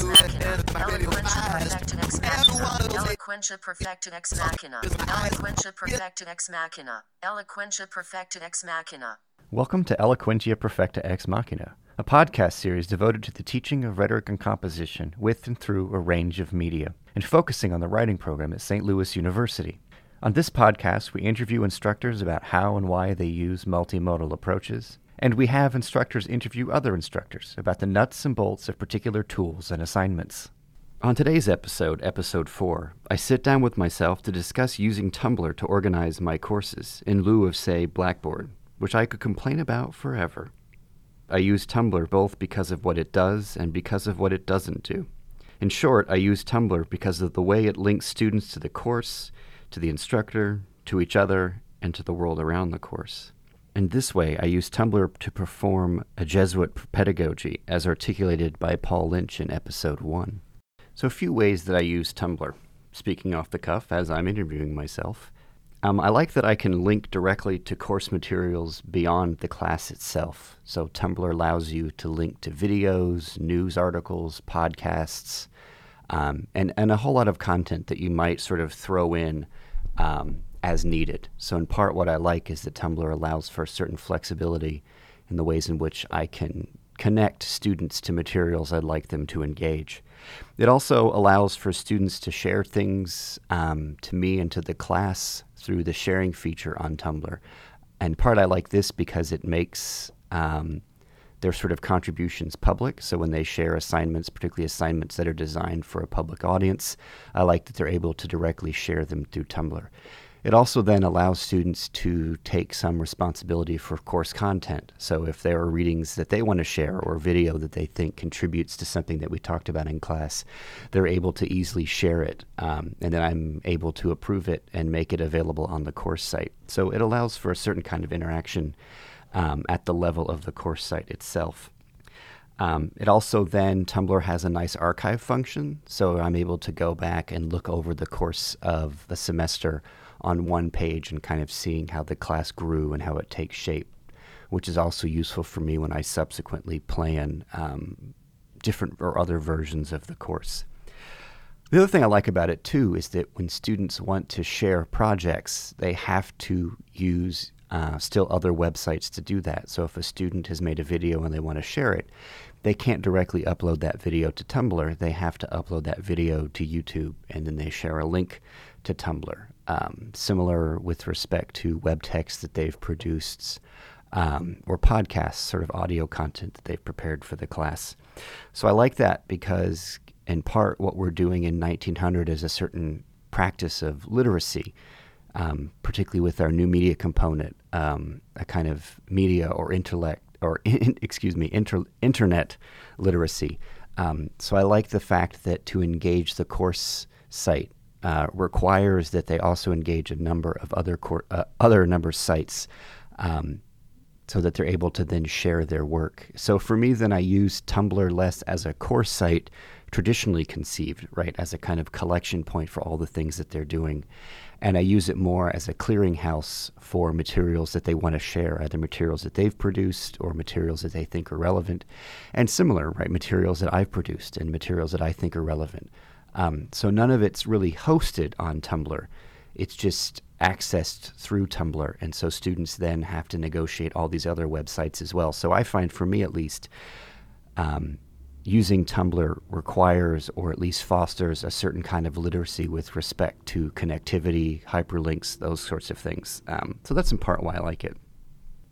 Eloquentia perfecta ex machina. Eloquentia perfecta ex machina. Eloquentia perfecta ex machina. Welcome to Eloquentia Perfecta Ex Machina, a podcast series devoted to the teaching of rhetoric and composition with and through a range of media, and focusing on the writing program at St. Louis University. On this podcast, we interview instructors about how and why they use multimodal approaches, and we have instructors interview other instructors about the nuts and bolts of particular tools and assignments. On today's episode, episode 4, I sit down with myself to discuss using Tumblr to organize my courses in lieu of, say, Blackboard, which I could complain about forever. I use Tumblr both because of what it does and because of what it doesn't do. In short, I use Tumblr because of the way it links students to the course, to the instructor, to each other, and to the world around the course. In this way, I use Tumblr to perform a Jesuit pedagogy as articulated by Paul Lynch in episode 1. So, a few ways that I use Tumblr, speaking off the cuff as I'm interviewing myself. Um, I like that I can link directly to course materials beyond the class itself. So Tumblr allows you to link to videos, news articles, podcasts, um, and, and a whole lot of content that you might sort of throw in um, as needed. So, in part, what I like is that Tumblr allows for a certain flexibility in the ways in which I can connect students to materials I'd like them to engage. It also allows for students to share things um, to me and to the class through the sharing feature on Tumblr. And part I like this because it makes um, their sort of contributions public. So when they share assignments, particularly assignments that are designed for a public audience, I like that they're able to directly share them through Tumblr. It also then allows students to take some responsibility for course content. So if there are readings that they want to share or video that they think contributes to something that we talked about in class, they're able to easily share it. Um, and then I'm able to approve it and make it available on the course site. So it allows for a certain kind of interaction um, at the level of the course site itself. Um, it also then, Tumblr has a nice archive function, so I'm able to go back and look over the course of the semester on one page and kind of seeing how the class grew and how it takes shape, which is also useful for me when I subsequently plan um, different or other versions of the course. The other thing I like about it too is that when students want to share projects, they have to use uh, still other websites to do that. So if a student has made a video and they want to share it, they can't directly upload that video to Tumblr. They have to upload that video to YouTube and then they share a link to Tumblr. Um, similar with respect to web text that they've produced um, or podcasts, sort of audio content that they've prepared for the class. So I like that because, in part, what we're doing in 1900 is a certain practice of literacy, um, particularly with our new media component, um, a kind of media or intellect or in, excuse me, inter, internet literacy. Um, so I like the fact that to engage the course site uh, requires that they also engage a number of other cor- uh, other number sites, um, so that they're able to then share their work. So for me, then I use Tumblr less as a course site, traditionally conceived, right, as a kind of collection point for all the things that they're doing, and I use it more as a clearinghouse for materials that they want to share, either materials that they've produced or materials that they think are relevant, and similar, right, materials that I've produced and materials that I think are relevant. Um, so none of it's really hosted on Tumblr. It's just accessed through Tumblr. And so students then have to negotiate all these other websites as well. So I find, for me at least, um, using Tumblr requires or at least fosters a certain kind of literacy with respect to connectivity, hyperlinks, those sorts of things. Um, so that's in part why I like it.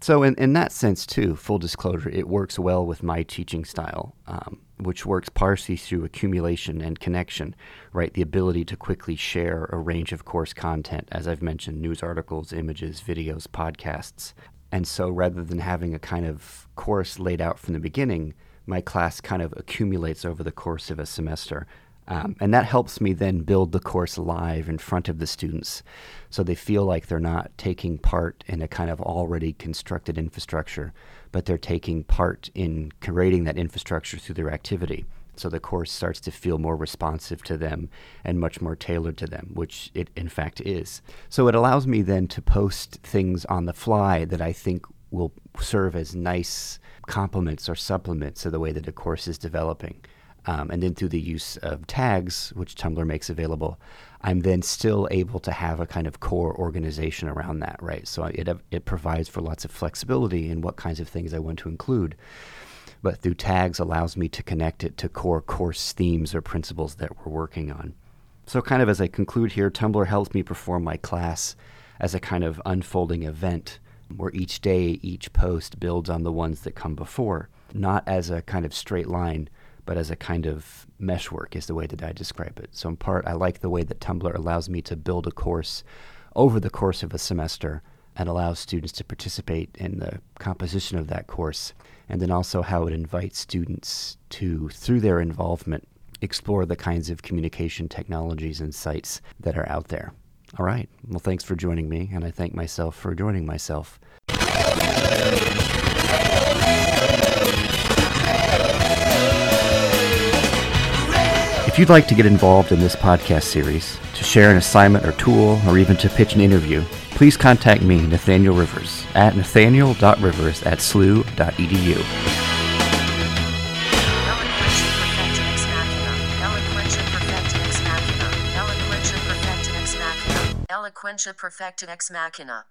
So, in, in that sense, too, full disclosure, it works well with my teaching style. Um, which works partially through accumulation and connection, right? The ability to quickly share a range of course content, as I've mentioned, news articles, images, videos, podcasts. And so rather than having a kind of course laid out from the beginning, my class kind of accumulates over the course of a semester. Um, and that helps me then build the course live in front of the students so they feel like they're not taking part in a kind of already constructed infrastructure, but they're taking part in creating that infrastructure through their activity. So the course starts to feel more responsive to them and much more tailored to them, which it in fact is. So it allows me then to post things on the fly that I think will serve as nice complements or supplements to the way that a course is developing. Um, and then through the use of tags, which Tumblr makes available, I'm then still able to have a kind of core organization around that, right? So it, it provides for lots of flexibility in what kinds of things I want to include. But through tags allows me to connect it to core course themes or principles that we're working on. So, kind of as I conclude here, Tumblr helps me perform my class as a kind of unfolding event where each day, each post builds on the ones that come before, not as a kind of straight line, but as a kind of meshwork, is the way that I describe it. So, in part, I like the way that Tumblr allows me to build a course over the course of a semester and allows students to participate in the composition of that course, and then also how it invites students to, through their involvement, explore the kinds of communication technologies and sites that are out there. All right. Well, thanks for joining me, and I thank myself for joining myself. If you'd like to get involved in this podcast series, to share an assignment or tool, or even to pitch an interview, please contact me, Nathaniel Rivers, at nathaniel.rivers at slu.edu. Eloquentia perfecta ex machina